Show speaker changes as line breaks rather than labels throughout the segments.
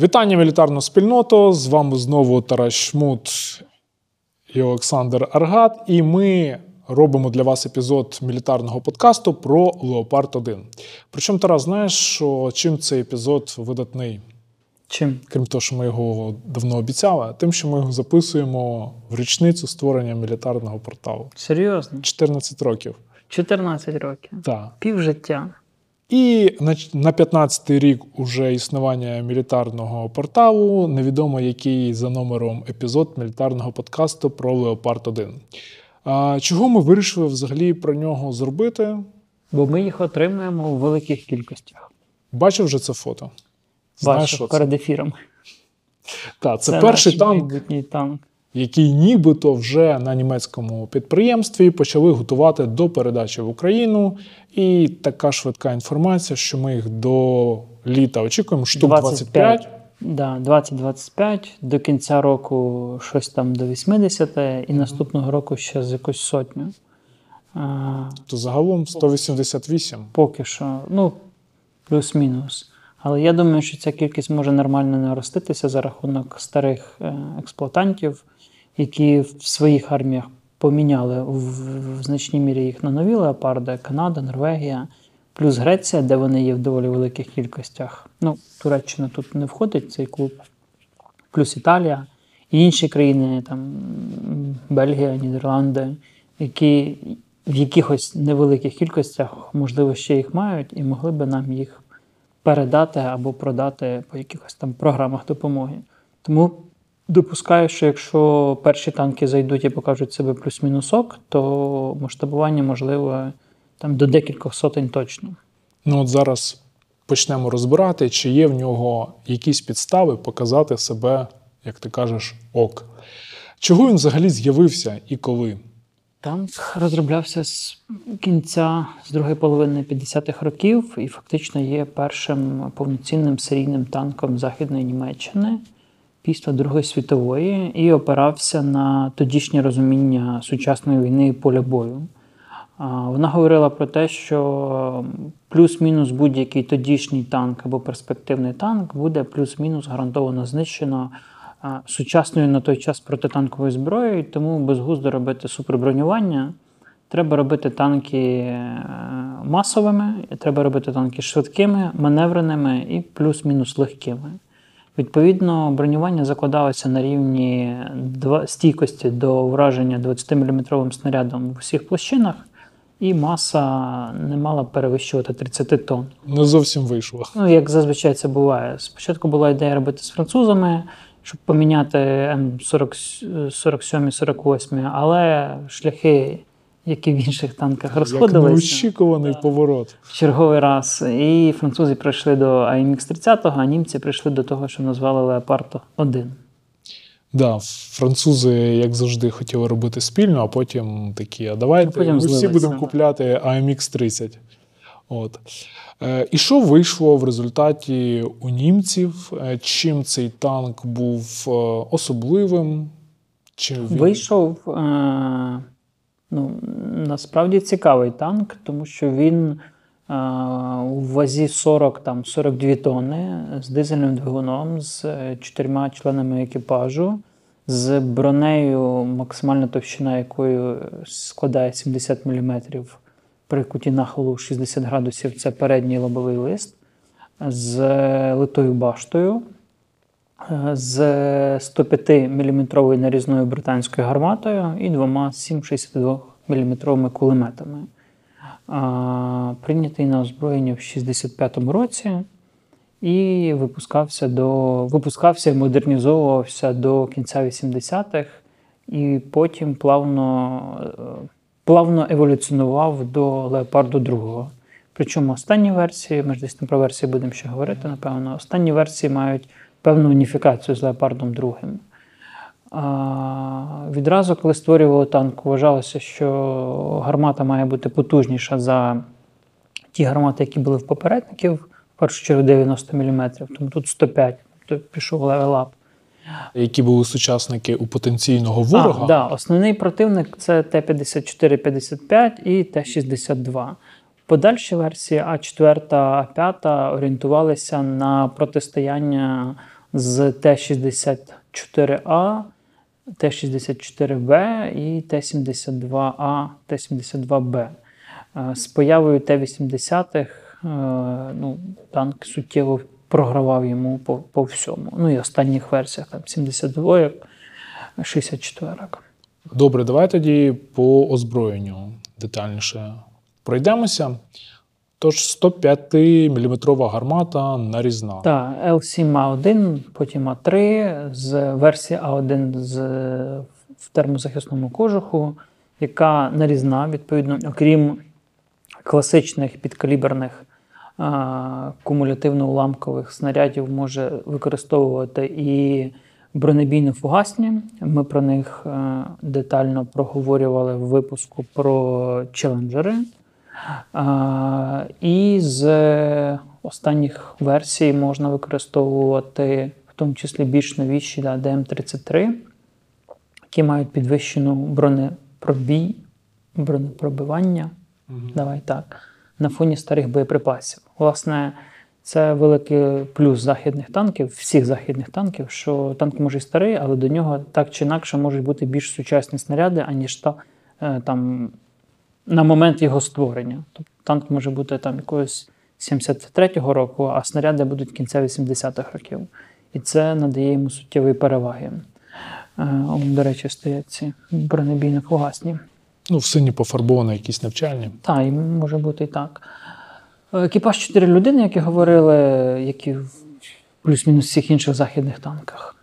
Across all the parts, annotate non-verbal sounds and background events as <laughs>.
Вітання мілітарну спільноту. З вами знову Тарас Шмут і Олександр Аргат. І ми робимо для вас епізод мілітарного подкасту про Леопард 1. Причому, Тарас, знаєш, що чим цей епізод видатний?
Чим?
Крім того, що ми його давно обіцяли, тим, що ми його записуємо в річницю створення мілітарного порталу.
Серйозно?
14 років.
14 років.
Так.
Пів життя.
І на, на 15-й рік уже існування мілітарного порталу невідомо який за номером епізод мілітарного подкасту про Леопард 1. А, чого ми вирішили взагалі про нього зробити?
Бо ми їх отримуємо у великих кількостях.
Бачив вже це фото?
Бачив перед ефіром.
Так, це, перший
наш
танк,
танк.
Який нібито вже на німецькому підприємстві почали готувати до передачі в Україну. І така швидка інформація, що ми їх до літа очікуємо, штук 25.
Да, 20-25, до кінця року щось там до 80, і наступного року ще з якусь сотню. А,
То загалом 188.
поки що, ну, плюс-мінус. Але я думаю, що ця кількість може нормально нароститися за рахунок старих е, експлуатантів, які в своїх арміях поміняли в, в значній мірі їх на нові леопарди, Канада, Норвегія, плюс Греція, де вони є в доволі великих кількостях. Ну, Туреччина тут не входить цей клуб, плюс Італія і інші країни, там Бельгія, Нідерланди, які в якихось невеликих кількостях, можливо, ще їх мають, і могли би нам їх передати або продати по якихось там програмах допомоги. Тому допускаю, що якщо перші танки зайдуть і покажуть себе плюс-мінусок, то масштабування можливо там до декількох сотень точно.
Ну от зараз почнемо розбирати, чи є в нього якісь підстави показати себе, як ти кажеш, ок. Чого він взагалі з'явився і коли?
Танк розроблявся з кінця з другої половини 50-х років і фактично є першим повноцінним серійним танком Західної Німеччини після Другої світової і опирався на тодішнє розуміння сучасної війни і поля бою. Вона говорила про те, що плюс-мінус будь-який тодішній танк або перспективний танк буде плюс-мінус гарантовано знищено сучасною на той час протитанковою зброєю, тому безглуздо робити супербронювання. Треба робити танки е, масовими, треба робити танки швидкими, маневреними і плюс-мінус легкими. Відповідно, бронювання закладалося на рівні стійкості до враження 20-мм снарядом в усіх площинах, і маса не мала перевищувати 30 тонн.
Не зовсім вийшло.
Ну, як зазвичай це буває. Спочатку була ідея робити з французами, щоб поміняти М47-48, але шляхи, як і в інших танках,
Як
розходилися
неочікуваний поворот.
в черговий раз. І французи прийшли до AMX 30 а німці прийшли до того, що назвали Леопард 1.
Да, французи, як завжди, хотіли робити спільно, а потім такі, а давайте
Потім
ми всі будемо
да.
купляти AMX 30. От. Е, і що вийшло в результаті у німців? Е, Чим цей танк був е, особливим? Чи він...
Вийшов е, ну, насправді цікавий танк, тому що він е, у вазі 40, там, 42 тонни з дизельним двигуном, з е, чотирма членами екіпажу, з бронею, максимальна товщина якої складає 70 мм при куті нахилу 60 градусів це передній лобовий лист, з литою баштою, з 105-мм нарізною британською гарматою і двома 7,62-мм кулеметами. Прийнятий на озброєння в 65-му році і випускався до випускався і модернізовувався до кінця 80-х, і потім плавно, плавно еволюціонував до Леопарду 2. Причому останні версії, ми ж десь не про версії будемо ще говорити, напевно. Останні версії мають певну уніфікацію з Леопардом 2. А, відразу, коли створювали танк, вважалося, що гармата має бути потужніша за ті гармати, які були в попередників, в першу чергу 90 мм, тому тут 105, то пішов level up.
Які були сучасники у потенційного ворога?
А, да, основний противник це Т-54-55 і Т-62. Подальші версії А4, А5 орієнтувалися на протистояння з Т-64А, Т-64Б і Т-72А, Т-72Б. Е, З появою Т-80-х е, ну, танк суттєво програвав йому по, по всьому. Ну і останніх версіях там 72 64
Добре, давай тоді по озброєнню детальніше пройдемося. Тож 105 мм гармата нарізна.
Так, L7A1, потім А3 з версії А1 з, в термозахисному кожуху, яка нарізна, відповідно, окрім класичних підкаліберних кумулятивно-уламкових снарядів, може використовувати і бронебійно-фугасні. Ми про них е, детально проговорювали в випуску про челенджери. І з останніх версій можна використовувати в тому числі більш новіші да, DM33, які мають підвищену бронепробій, бронепробивання. Давай так, на фоні старих боєприпасів. Власне, це великий плюс західних танків, всіх західних танків, що танк може і старий, але до нього так чи інакше можуть бути більш сучасні снаряди, аніж та, е, там на момент його створення. Тобто танк може бути там якогось 73-го року, а снаряди будуть кінця 80-х років. І це надає йому суттєві переваги. Е, До речі, стоять ці бронебійно фугасні.
Ну, в сині пофарбовані якісь навчальні.
Так, і може бути і так. Е, Екіпаж 4 людини, як і говорили, які в плюс-мінус всіх інших західних танках.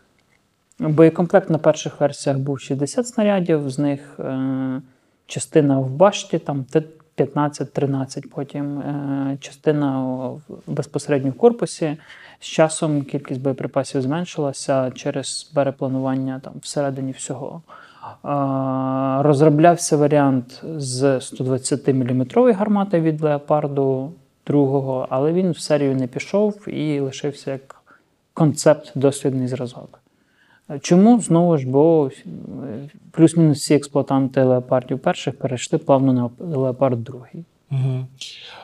Боєкомплект на перших версіях був 60 снарядів, з них е, частина в башті, там 15-13, потім е, частина безпосередньо в корпусі. З часом кількість боєприпасів зменшилася через перепланування там, всередині всього. Розроблявся варіант з 120 мм гармати від леопарду другого, але він в серію не пішов і лишився як концепт дослідний зразок. Чому знову ж, бо е, плюс-мінус всі експлуатанти леопардів перших перейшли плавно на леопард другий.
Угу.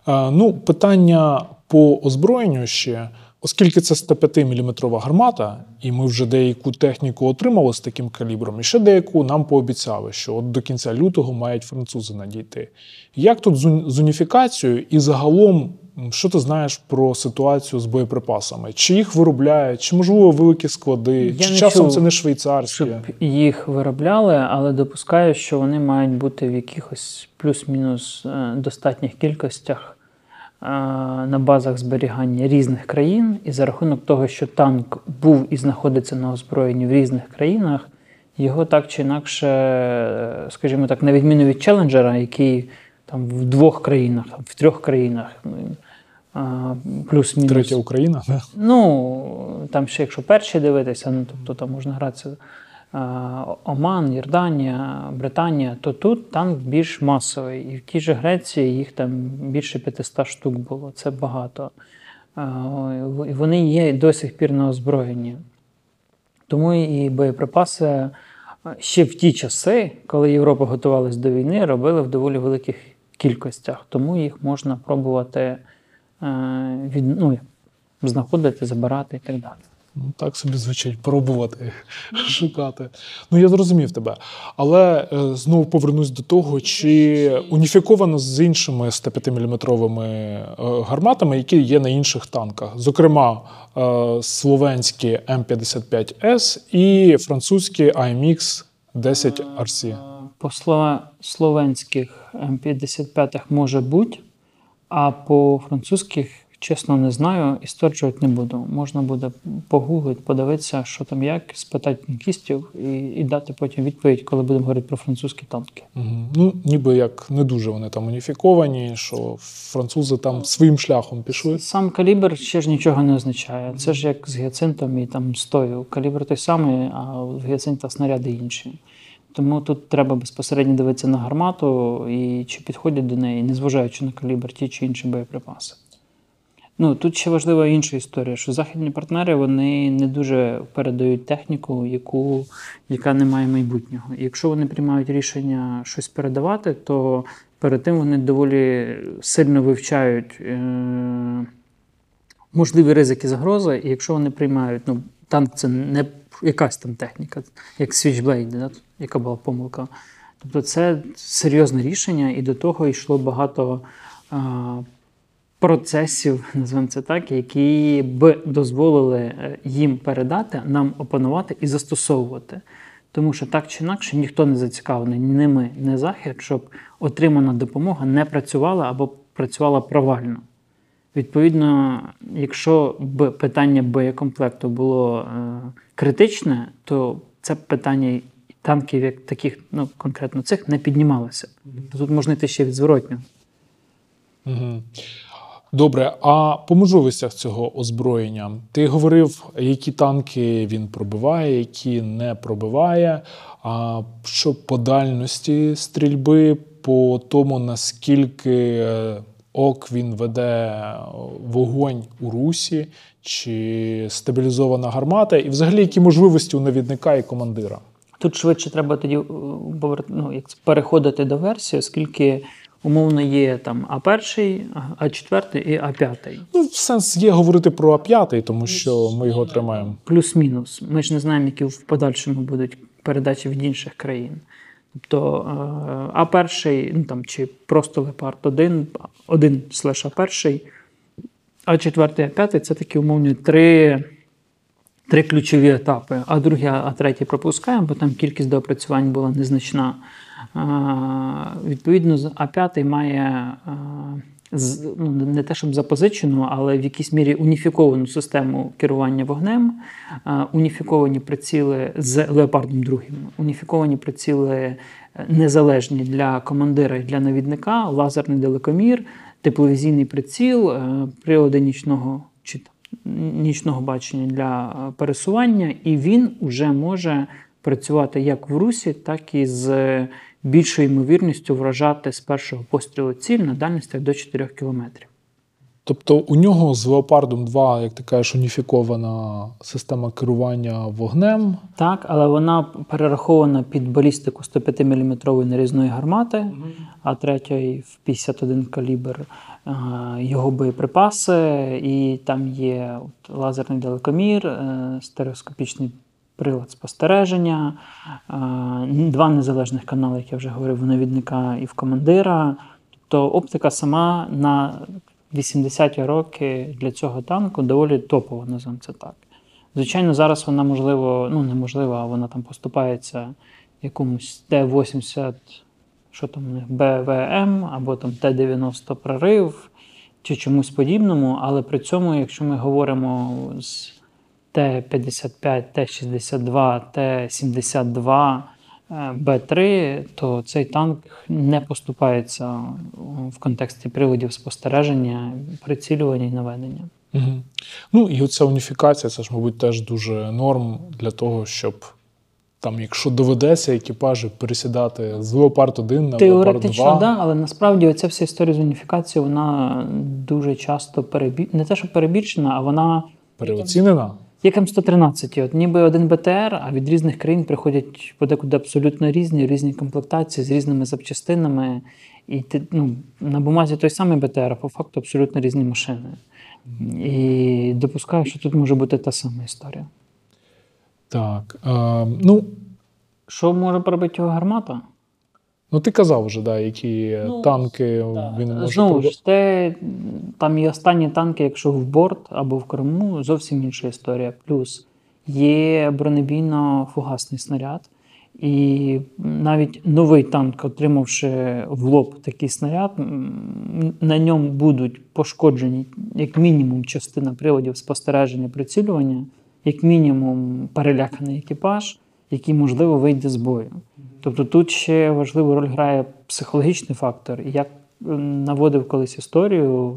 А, ну, питання по озброєнню ще. Оскільки це 105-мм гармата, і ми вже деяку техніку отримали з таким калібром, і ще деяку нам пообіцяли, що от до кінця лютого мають французи надійти. Як тут з уніфікацією і загалом, що ти знаєш про ситуацію з боєприпасами? Чи їх виробляють, чи можливо великі склади,
Я
чи часом
чув,
це не швейцарські?
Щоб їх виробляли, але допускаю, що вони мають бути в якихось плюс-мінус е, достатніх кількостях е, на базах зберігання різних країн. І за рахунок того, що танк був і знаходиться на озброєнні в різних країнах, його так чи інакше, е, скажімо так, на відміну від челенджера, який там в двох країнах, в трьох країнах, ну, плюс-мінус.
Третя Україна? да?
Ну, там ще якщо перші дивитися, ну тобто там можна гратися Оман, Йорданія, Британія, то тут танк більш масовий. І в тій же Греції їх там більше 500 штук було. Це багато. І вони є до сих пір на озброєнні. Тому і боєприпаси ще в ті часи, коли Європа готувалась до війни, робили в доволі великих кількостях. Тому їх можна пробувати від, ну, знаходити, забирати і так далі.
Ну, так собі звучить, пробувати, <laughs> шукати. Ну, я зрозумів тебе. Але е, знову повернусь до того, чи уніфіковано з іншими 105-мм е, гарматами, які є на інших танках. Зокрема, е, словенські М55С і французькі AMX 10 RC.
По словенських М55 може бути, а по французьких, чесно, не знаю і стверджувати не буду. Можна буде погуглити, подивитися, що там як, спитати танкістів і, і дати потім відповідь, коли будемо говорити про французькі танки.
Мгм. Ну, ніби як не дуже вони там уніфіковані, що французи там своїм шляхом пішли.
Сам калібр ще ж нічого не означає. Це ж як з гіацинтом і там стою. Калібр той самий, а в гіацинта снаряди інші. Тому тут треба безпосередньо дивитися на гармату і чи підходять до неї, незважаючи на калібр ті чи інші боєприпаси. Ну, тут ще важлива інша історія, що західні партнери вони не дуже передають техніку, яку, яка не має майбутнього. І якщо вони приймають рішення щось передавати, то перед тим вони доволі сильно вивчають е- можливі ризики загрози. І якщо вони приймають ну, танк це не якась там техніка, як Switchblade, да, яка була помилка. Тобто це серйозне рішення, і до того йшло багато а, процесів, <laughs> називаємо це так, які б дозволили е, їм передати, нам опанувати і застосовувати. Тому що так чи інакше ніхто не зацікавлений, ні ми, ні захід, щоб отримана допомога не працювала або працювала провально. Відповідно, якщо б питання боєкомплекту було е, критичне, то це питання танків, як таких, ну конкретно цих, не піднімалося. Тут можна йти ще від.
Угу. Добре, а по можливостях цього озброєння ти говорив, які танки він пробиває, які не пробиває. А що по дальності стрільби, по тому наскільки е, ок він веде вогонь у русі, чи стабілізована гармата, і взагалі які можливості у навідника і командира?
Тут швидше треба тоді е, ну, як переходити до версії, оскільки умовно є там А1, А4 і А5.
Ну, сенс є говорити про А5, тому що ми його тримаємо.
Плюс-мінус. Ми ж не знаємо, які в подальшому будуть передачі від інших країн. Тобто А1, ну там чи просто Лепард 1, 1 слеш А1, А4, А5 це такі умовні три. Три ключові етапи, а другий, а третій пропускаємо, бо там кількість доопрацювань була незначна. Відповідно, А5 має ну, не те, щоб запозичену, але в якійсь мірі уніфіковану систему керування вогнем, уніфіковані приціли з леопардом 2, уніфіковані приціли е, незалежні для командира і для навідника, лазерний далекомір, тепловізійний приціл, е, прилади нічного чи нічного бачення для пересування, і він вже може працювати як в русі, так і з більшою ймовірністю вражати з першого пострілу ціль на дальностях до 4 км.
Тобто у нього з Леопардом 2, як ти кажеш, уніфікована система керування вогнем.
Так, але вона перерахована під балістику 105 мм нарізної гармати, mm -hmm. а третьої в 51 калібр його боєприпаси, і там є лазерний далекомір, е, стереоскопічний прилад спостереження, два незалежних канали, як я вже говорив, у навідника і в командира. Тобто оптика сама на 80-ті роки для цього танку доволі топова, називаємо це так. Звичайно, зараз вона можливо, ну неможливо, а вона там поступається якомусь Т-80, що там у них БВМ або там Т-90 прорив чи чомусь подібному, але при цьому, якщо ми говоримо з Т-55, Т-62, Т-72, Б3, то цей танк не поступається в контексті приладів спостереження, прицілювання і наведення.
Угу. Ну і оця уніфікація, це ж, мабуть, теж дуже норм для того, щоб там, якщо доведеться екіпажі пересідати з Леопард 1 на Леопард 2. Теоретично,
да, але насправді оця вся історія з уніфікацією, вона дуже часто перебі... не те, що перебільшена, а вона
переоцінена.
Як М113, от ніби один БТР, а від різних країн приходять подекуди абсолютно різні, різні комплектації з різними запчастинами. І ну, на бумазі той самий БТР, а по факту абсолютно різні машини. І допускаю, що тут може бути та сама історія.
Так. Е, ну,
Що може пробити його гармата?
Ну, ти казав вже, да, які ну, танки
да.
він може
Знову ж, те, там і останні танки, якщо в борт або в Криму, зовсім інша історія. Плюс є бронебійно-фугасний снаряд. І навіть новий танк, отримавши в лоб такий снаряд, на ньому будуть пошкоджені як мінімум частина приладів спостереження прицілювання, як мінімум переляканий екіпаж, який, можливо, вийде з бою. Тобто тут ще важливу роль грає психологічний фактор. Як наводив колись історію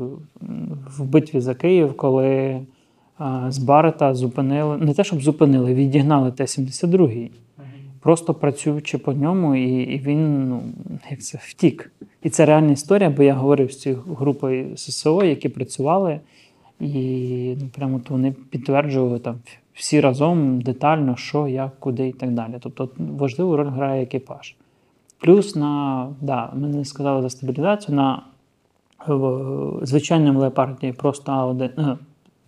в битві за Київ, коли з Барета зупинили, не те, щоб зупинили, відігнали Т-72, просто працюючи по ньому, і і він ну, як це, втік. І це реальна історія, бо я говорив з цією групою ССО, які працювали, і ну, прямо то вони підтверджували там всі разом детально, що, як, куди і так далі. Тобто важливу роль грає екіпаж. Плюс на, да, ми не сказали за стабілізацію, на в звичайному леопарді просто А1 е,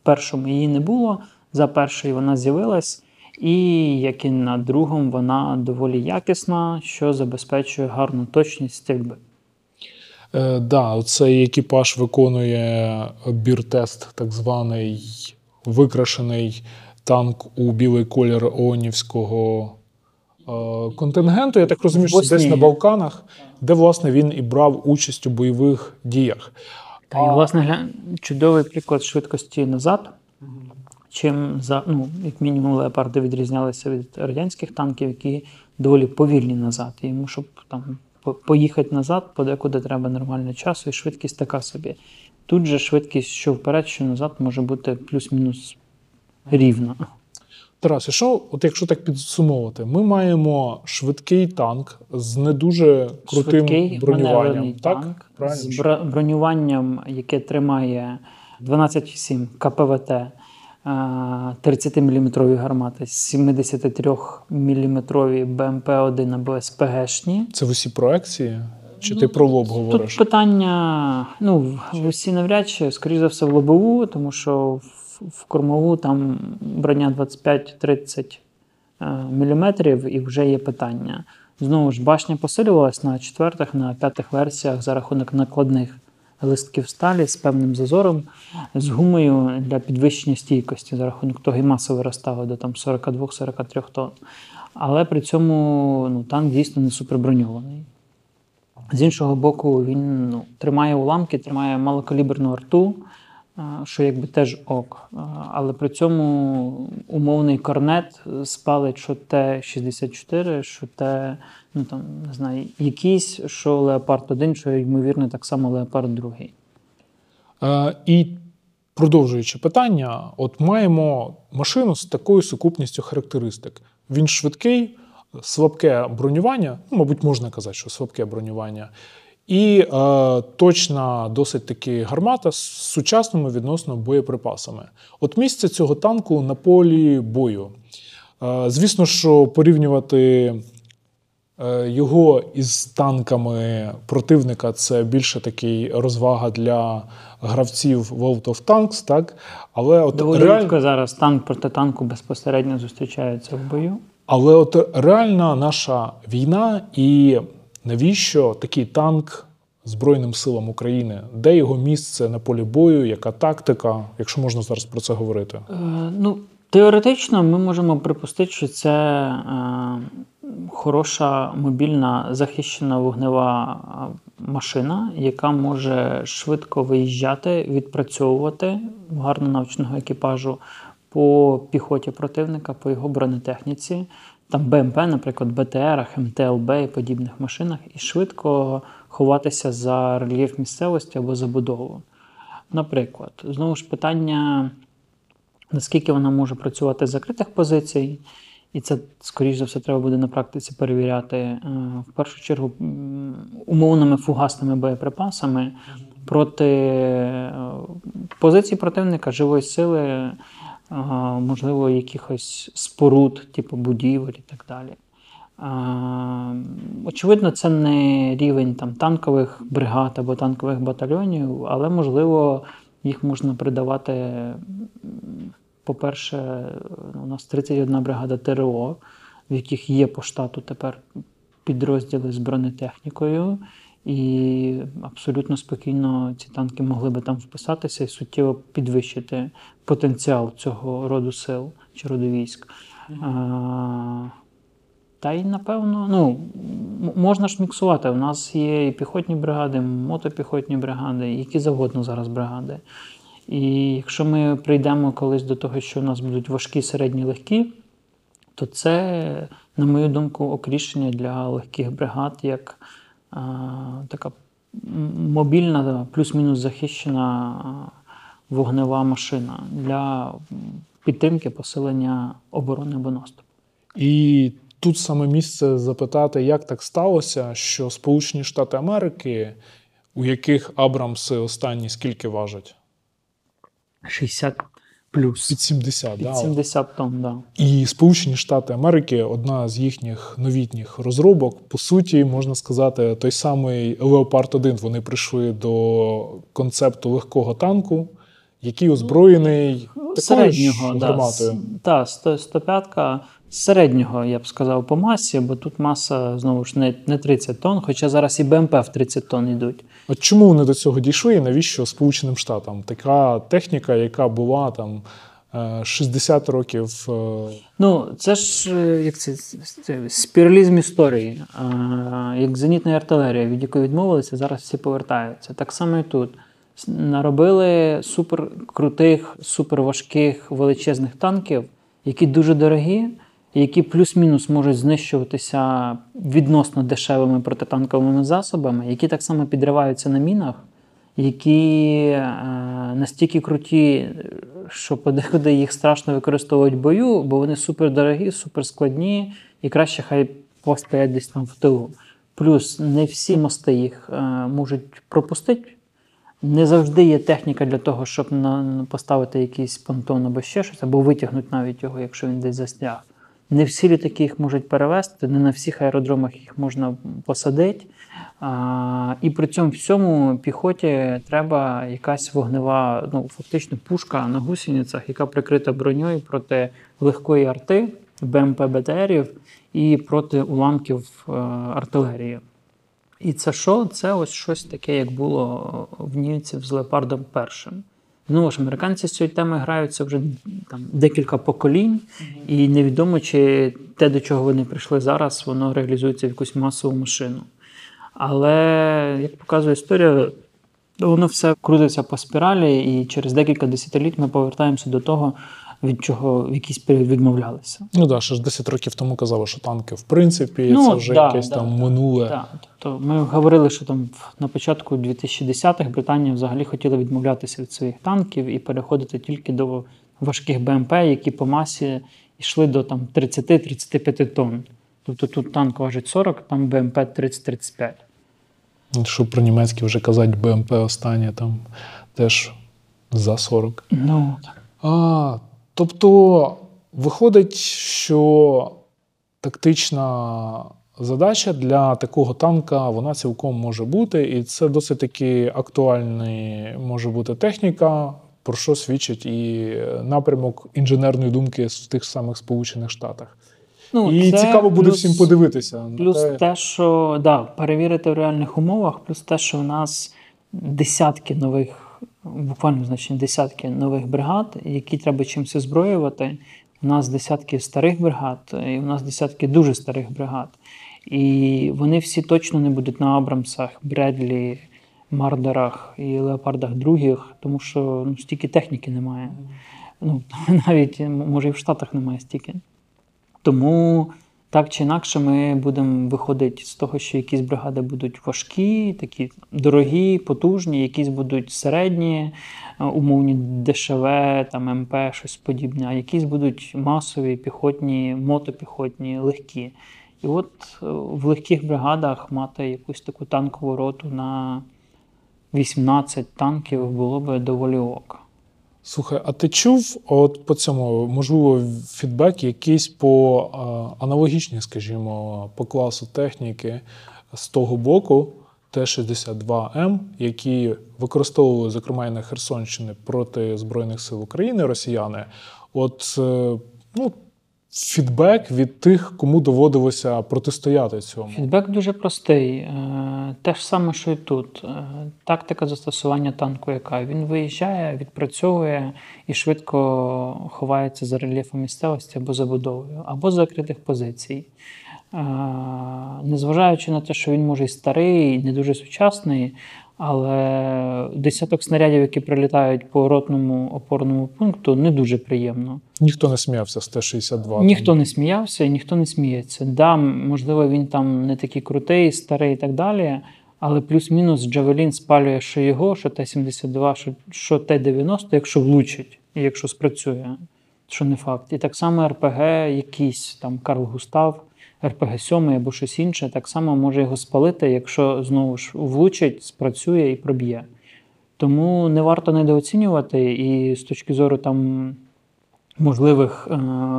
першому її не було. за першою вона з'явилась, і як і на другому, вона доволі якісна, що забезпечує гарну точність стрільби.
Е, да, цей екіпаж виконує бір-тест, так званий викрашений танк у білий колір Оонівського е, контингенту. Я так розумію, що десь на Балканах, де власне він і брав участь у бойових діях.
Та і, власне, гля... чудовий приклад швидкості назад. Чим за, ну, як мінімум, леопарди відрізнялися від радянських танків, які доволі повільні назад. І йому, щоб там поїхати назад, подекуди треба нормально часу, і швидкість така собі. Тут же швидкість, що вперед, що назад, може бути плюс-мінус рівна.
Тарас, що, от якщо так підсумовувати, ми маємо швидкий танк з не дуже крутим
швидкий,
бронюванням. Так?
танк Правильно? З бронюванням, яке тримає 12,7 КПВТ. 30-мм гармати, 73-мм БМП-1 або СПГшні.
Це в усі проекції? Чи ну, ти про лоб говориш?
Тут питання ну, в усі навряд чи, скоріш за все, в лобову, тому що в, в кормову там броня 25-30 е, мм і вже є питання. Знову ж, башня посилювалась на четвертих, на п'ятих версіях за рахунок накладних листків сталі з певним зазором, з гумою для підвищення стійкості за рахунок того і маса виростала до 42-43 тонн. Але при цьому ну, танк дійсно не суперброньований. З іншого боку, він ну, тримає уламки, тримає малокаліберну арту, що якби теж ок. Але при цьому умовний корнет спалить, що Т-64, що Т, ну там не знаю, якийсь, що Леопард 1, що ймовірно, так само Леопард 2.
Е, і продовжуючи питання, от маємо машину з такою сукупністю характеристик. Він швидкий, слабке бронювання, ну, мабуть, можна казати, що слабке бронювання. І е, точна досить таки гармата з сучасними відносно боєприпасами. От місце цього танку на полі бою. Е, звісно, що порівнювати е, його із танками противника це більше такий розвага для гравців World of Tanks. так?
Але от Доволі реаль... рідко зараз танк проти танку безпосередньо зустрічається в бою.
Але от реальна наша війна і навіщо такий танк Збройним силам України? Де його місце на полі бою? Яка тактика? Якщо можна зараз про це говорити?
Е, ну, Теоретично ми можемо припустити, що це е, хороша мобільна захищена вогнева е, машина, яка може швидко виїжджати, відпрацьовувати гарно навченого екіпажу по піхоті противника, по його бронетехніці там БМП, наприклад, БТР, МТЛБ і подібних машинах, і швидко ховатися за рельєф місцевості або забудову. Наприклад, знову ж питання, наскільки вона може працювати з закритих позицій, і це, скоріш за все, треба буде на практиці перевіряти. Е, в першу чергу, умовними фугасними боєприпасами проти е, позицій противника живої сили можливо, якихось споруд, типу будівель і так далі. Очевидно, це не рівень там, танкових бригад або танкових батальйонів, але, можливо, їх можна придавати. По-перше, у нас 31 бригада ТРО, в яких є по штату тепер підрозділи з бронетехнікою. І абсолютно спокійно ці танки могли би там вписатися і суттєво підвищити потенціал цього роду сил чи роду військ. А, та й напевно, ну, можна ж міксувати. У нас є і піхотні бригади, мотопіхотні бригади, які завгодно зараз бригади. І якщо ми прийдемо колись до того, що у нас будуть важкі, середні, легкі, то це, на мою думку, окрішення для легких бригад. як така мобільна, плюс-мінус захищена вогнева машина для підтримки посилення оборони або наступу.
І тут саме місце запитати, як так сталося, що Сполучені Штати Америки, у яких Абрамси останні скільки важать?
60 плюс.
Під 70,
Під 70 да. тонн, да.
І Сполучені Штати Америки, одна з їхніх новітніх розробок, по суті, можна сказати, той самий Леопард 1 Вони прийшли до концепту легкого танку, який озброєний такою
середнього,
ж
да,
гарматою.
с- та, 100, 105 середнього, я б сказав, по масі, бо тут маса знову ж не, не 30 тонн, хоча зараз і БМП в 30 тонн йдуть.
От чому вони до цього дійшли і навіщо Сполученим Штатам? Така техніка, яка була там е, 60 років. е,
Ну, це ж е, як це, це спіралізм історії. Як зенітна артилерія, від якої відмовилися, зараз всі повертаються. Так само і тут. Наробили супер крутих, супер важких, величезних танків, які дуже дорогі, які плюс-мінус можуть знищуватися відносно дешевими протитанковими засобами, які так само підриваються на мінах, які е, настільки круті, що подекуди їх страшно використовувати в бою, бо вони супердорогі, суперскладні, і краще хай постоять десь там в тилу. Плюс не всі мости їх е, можуть пропустити. Не завжди є техніка для того, щоб поставити якийсь понтон або ще щось, або витягнути навіть його, якщо він десь застряг. Не всі літаки їх можуть перевезти, не на всіх аеродромах їх можна посадити. А, і при цьому всьому піхоті треба якась вогнева, ну фактично пушка на гусеницях, яка прикрита броньою проти легкої арти, БМП БТРів і проти уламків е, артилерії. І це що? Це ось щось таке, як було в німців з леопардом першим. Знову ж, американці з цією темою граються вже там декілька поколінь, і невідомо, чи те, до чого вони прийшли зараз, воно реалізується в якусь масову машину. Але, як показує історія, воно все крутиться по спіралі, і через декілька десятиліть ми повертаємося до того, від чого в якийсь період відмовлялися.
Ну да, ще ж 10 років тому казали, що танки, в принципі,
Ну,
це вже
да,
якесь
да,
там
да.
минуле.
Так, тобто ми говорили, що там на початку 2010-х Британія взагалі хотіла відмовлятися від своїх танків і переходити тільки до важких БМП, які по масі йшли до там 30-35 тонн. Тобто тут танк важить 40, там БМП 30-35.
Що про німецькі вже казати, БМП останнє там теж за 40.
Ну,
А, тобто, виходить, що тактична задача для такого танка вона цілком може бути, і це досить таки актуальний може бути техніка, про що свідчить і напрямок інженерної думки в тих самих Сполучених Штатах.
ну
і
це
цікаво буде
плюс-
всім подивитися.
Плюс
те,
те, що да, перевірити в реальних умовах, плюс те, що в нас десятки нових, буквально значить десятки нових бригад, які треба чимось озброювати. У нас десятки старих бригад, і у нас десятки дуже старих бригад. І вони всі точно не будуть на Абрамсах, Бредлі, Мардерах і Леопардах других, тому що ну, стільки техніки немає. Ну, <laughs> навіть може і в Штатах немає стільки. Тому так чи інакше ми будемо виходити з того, що якісь бригади будуть важкі, такі дорогі, потужні, якісь будуть середні, е, умовні дешеве, там МП, щось подібне, а якісь будуть масові, піхотні, мотопіхотні, легкі. І от е, в легких бригадах мати якусь таку танкову роту на 18 танків було би доволі ок.
Слухай, а ти чув от по цьому, можливо, фідбек якийсь по аналогічній, скажімо, по класу техніки з того боку Т-62М, які використовували, зокрема, і на Херсонщині проти Збройних сил України росіяни. От е, ну, фідбек від тих, кому доводилося протистояти цьому.
Фідбек дуже простий. Е, Те ж саме, що і тут. Е, Тактика застосування танку, яка він виїжджає, відпрацьовує і швидко ховається за рельєфом місцевості або забудовою, або закритих позицій. Е, Незважаючи на те, що він може і старий, і не дуже сучасний, але десяток снарядів, які прилітають по ротному опорному пункту, не дуже приємно.
Ніхто не сміявся з Т-62.
Ніхто не сміявся і ніхто не сміється. Да, можливо, він там не такий крутий, старий і так далі, але плюс-мінус Джавелін спалює що його, що Т-72, що, що Т-90, якщо влучить і якщо спрацює, що не факт. І так само РПГ, якийсь там Карл Густав, РПГ 7 або щось інше, так само може його спалити, якщо знову ж влучить, спрацює і проб'є. Тому не варто недооцінювати, і з точки зору там можливих е,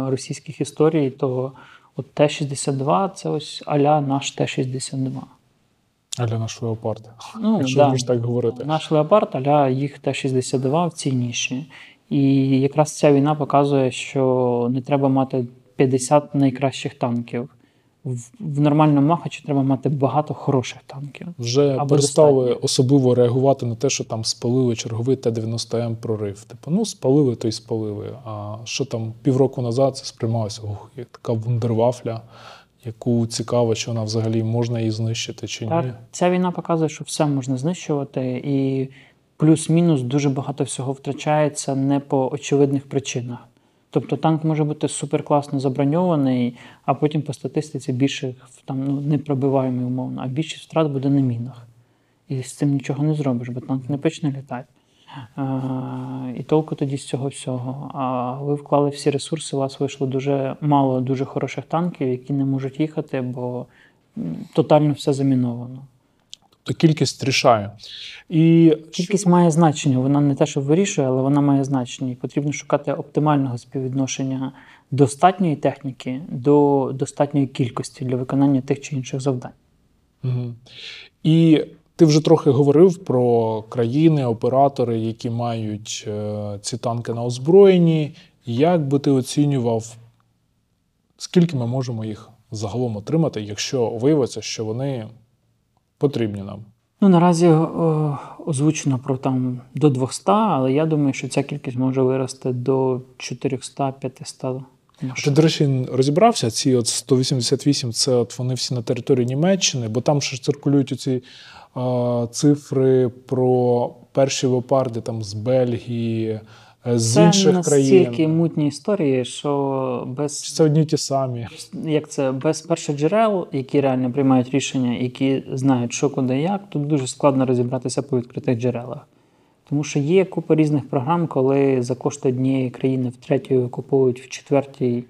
російських історій, то от Т-62 це ось аля наш Т-62.
Аля наш леопард.
Ну,
Якщо
да.
можна так говорити.
Наш леопард, аля їх Т-62 в цій ніші. І якраз ця війна показує, що не треба мати 50 найкращих танків. В, нормальному махачі треба мати багато хороших танків.
Вже
Або
перестали
достатньо.
особливо реагувати на те, що там спалили черговий Т-90М прорив. Типу, ну спалили, то й спалили. А що там півроку назад це сприймалося ух, як така вундервафля, яку цікаво, чи вона взагалі можна її знищити чи ні.
Ця війна показує, що все можна знищувати, і плюс-мінус дуже багато всього втрачається не по очевидних причинах. Тобто танк може бути суперкласно заброньований, а потім по статистиці більше там ну, не пробиваємий умовно, а більшість втрат буде на мінах. І з цим нічого не зробиш, бо танк не почне літати. А, і толку тоді з цього всього. А ви вклали всі ресурси, у вас вийшло дуже мало дуже хороших танків, які не можуть їхати, бо тотально все заміновано.
То кількість рішає. І
Кількість має значення, вона не те, що вирішує, але вона має значення. І потрібно шукати оптимального співвідношення достатньої техніки до достатньої кількості для виконання тих чи інших завдань.
Мгм. І ти вже трохи говорив про країни, оператори, які мають е, ці танки на озброєнні. Як би ти оцінював, скільки ми можемо їх загалом отримати, якщо виявиться, що вони потрібні нам?
Ну, наразі е, озвучено про там до 200, але я думаю, що ця кількість може вирости до 400-500.
Ти, до речі, розібрався, ці от 188 це от вони всі на території Німеччини, бо там ще ж циркулюють оці е, цифри про перші леопарди там з Бельгії, з
Це
інших
настільки мутні історії, що без
Чи це одні ті самі?
як це без перших джерел, які реально приймають рішення, які знають, що куди як, тут дуже складно розібратися по відкритих джерелах. Тому що є купа різних програм, коли за кошти однієї країни в третій окуповують, в четвертій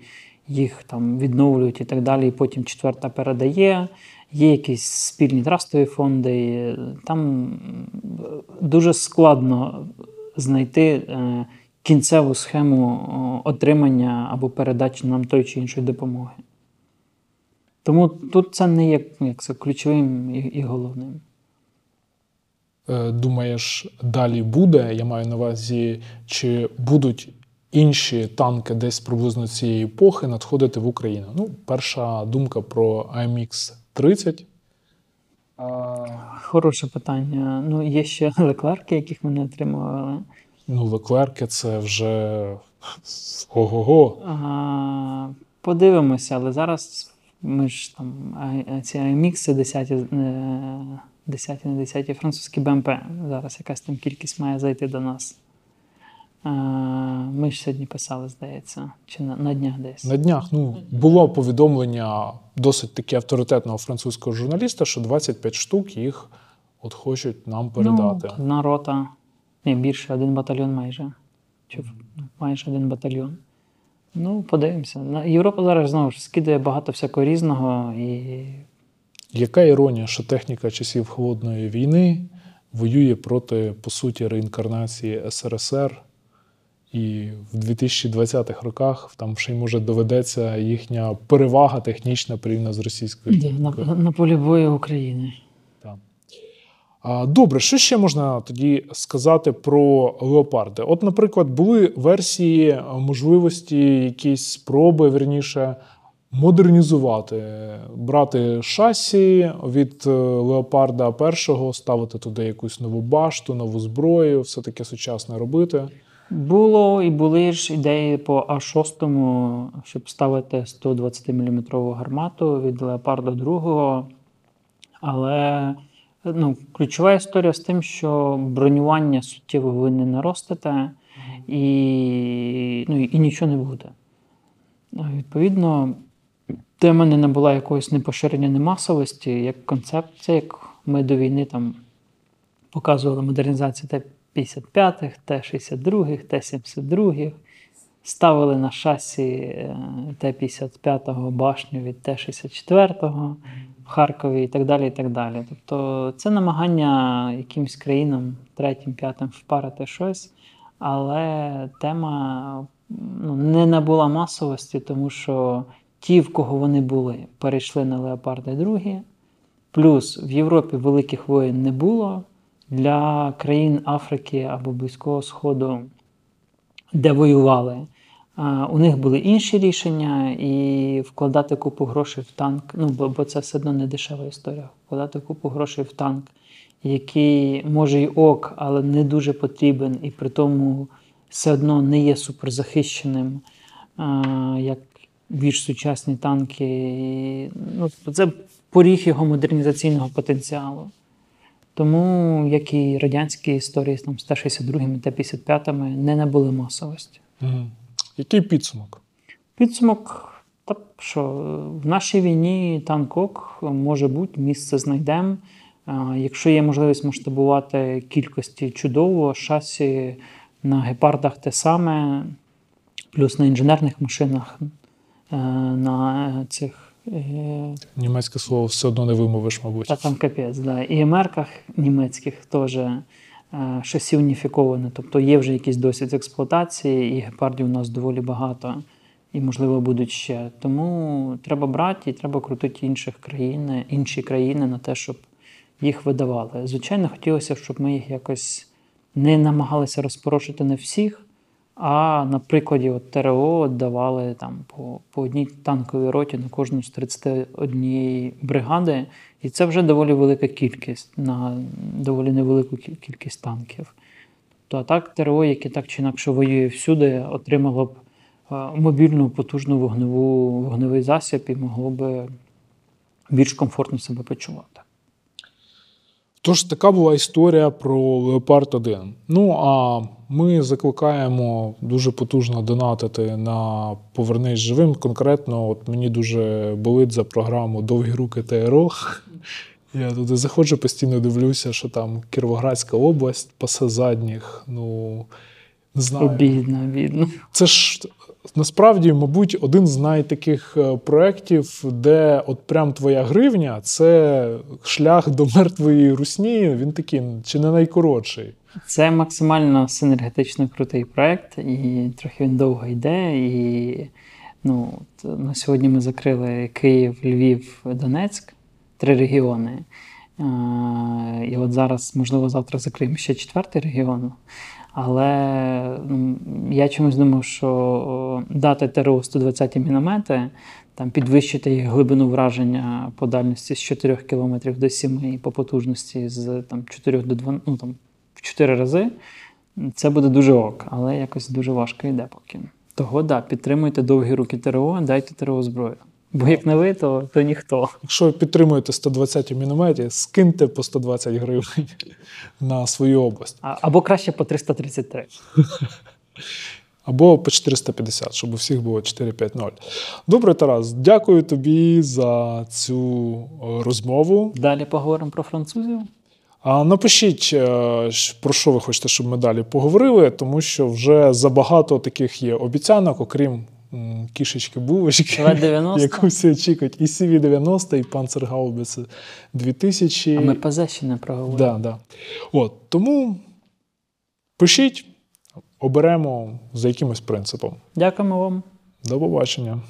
їх там відновлюють і так далі, і потім четверта передає. Є якісь спільні трастові фонди. Там дуже складно знайти е, кінцеву схему отримання або передачі нам той чи іншої допомоги. Тому тут це не є як це, ключовим і, і головним.
Е, Думаєш, далі буде? Я маю на увазі, чи будуть інші танки десь приблизно цієї епохи надходити в Україну? Ну, перша думка про AMX 30.
Хороше питання. Ну, є ще <laughs> леклерки, яких ми не отримували.
Ну, Леклерки це вже ого-го.
А, подивимося, але зараз ми ж там ці AMX 10, е, 10 на 10 французькі БМП. Зараз якась там кількість має зайти до нас. Ми ж сьогодні писали, здається, чи на, на днях десь.
На днях ну, було повідомлення досить таки авторитетного французького журналіста, що 25 штук їх от хочуть нам передати.
Ну, одна рота, ні, більше, один батальйон майже. Чи майже один батальйон. Ну, подивимося. Європа зараз знову ж скидає багато всякого різного і
Яка іронія, що техніка часів холодної війни воює проти, по суті, реінкарнації СРСР, і в 2020-х роках там ще й може доведеться їхня перевага технічна порівняно з російською.
на, на, на полі бою України.
Добре, що ще можна тоді сказати про леопарди? От, наприклад, були версії е, можливості, якісь спроби, верніше, модернізувати, брати шасі від е, леопарда першого, ставити туди якусь нову башту, нову зброю, все таке сучасне робити.
Було і були ж ідеї по А6, щоб ставити 120 мм гармату від Леопарда 2. Але ну, ключова історія з тим, що бронювання суттєво ви не наростите і, ну, і нічого не буде. Відповідно, тема не набула якогось непоширення немасовості, як концепція, як ми до війни там показували модернізацію Т-55, Т-62, Т-72, ставили на шасі е, Т-55 башню від Т-64 в Харкові і так далі. і так далі. Тобто це намагання якимсь країнам, третім, п'ятим впарити щось, але тема ну, не набула масовості, тому що ті, в кого вони були, перейшли на Леопарди 2, Плюс в Європі великих воєн не було. Для країн Африки або Близького Сходу, де воювали, у них були інші рішення, і вкладати купу грошей в танк, ну бо, бо це все одно не дешева історія. Вкладати купу грошей в танк, який може й ок, але не дуже потрібен, і при тому все одно не є суперзахищеним, як більш сучасні танки. Ну, це поріг його модернізаційного потенціалу. Тому, як і радянські історії з Т-62 Т-55 не набули масовості.
Угу. Який підсумок?
Підсумок, та що в нашій війні танкок може бути, місце знайдемо. Якщо є можливість масштабувати кількості чудово, шасі на гепардах те саме, плюс на інженерних машинах, е, на цих. е,
Німецьке слово все одно не вимовиш, мабуть.
Та там капець, да. І емерках німецьких теж е, шасі уніфіковане. Тобто є вже якийсь досвід експлуатації, і гепардів у нас доволі багато, і, можливо, будуть ще. Тому треба брати і треба крутити інших країн, інші країни на те, щоб їх видавали. Звичайно, хотілося щоб ми їх якось не намагалися розпорошити на всіх. А на прикладі от ТРО давали там по, по одній танковій роті на кожну з 31 бригади, і це вже доволі велика кількість на доволі невелику кількість танків. То а так ТРО, яке так чи інакше воює всюди, отримало б е, мобільну потужну вогневу, вогневий засіб і могло б більш комфортно себе почувати.
Тож така була історія про Леопард 1. Ну а ми закликаємо дуже потужно донатити на Повернись живим. Конкретно, от мені дуже болить за програму Довгі руки ТРО. Я туди заходжу, постійно дивлюся, що там Кіровоградська область, пасе задніх. Ну не знаю.
Обідно, обідно.
Це ж насправді, мабуть, один з найтаких е, проєктів, де от прям твоя гривня це шлях до мертвої русні. Він такий чи не найкоротший.
Це максимально синергетично крутий проект, і трохи він довго йде. І ну, на сьогодні ми закрили Київ, Львів, Донецьк, три регіони. І от зараз, можливо, завтра закриємо ще четвертий регіон. Але ну, я чомусь думав, що дати ТРО 120 міномети, там підвищити їх глибину враження по дальності з 4 км до 7 і по потужності з там, 4 до 2, ну, там, в 4 рази, це буде дуже ок, але якось дуже важко йде поки. Того да, підтримуйте довгі руки ТРО, дайте ТРО зброю. Бо як не ви, то, то ніхто.
Якщо ви підтримуєте 120 мінометі, скиньте по 120 гривень <laughs> на свою область.
А, або краще по 333. <laughs>
Або по 450, щоб у всіх було 4-5-0. Добре, Тарас, дякую тобі за цю е, розмову.
Далі поговоримо про французів.
А напишіть, е, про що ви хочете, щоб ми далі поговорили, тому що вже забагато таких є обіцянок, окрім кішечки булочки,
В-90. <laughs>
яку всі очікують. І CV-90, і Panzerhaubitze 2000.
А ми ПЗ ще не проговорили.
Да, да. От, тому пишіть, оберемо за якимось принципом.
Дякуємо вам.
До побачення.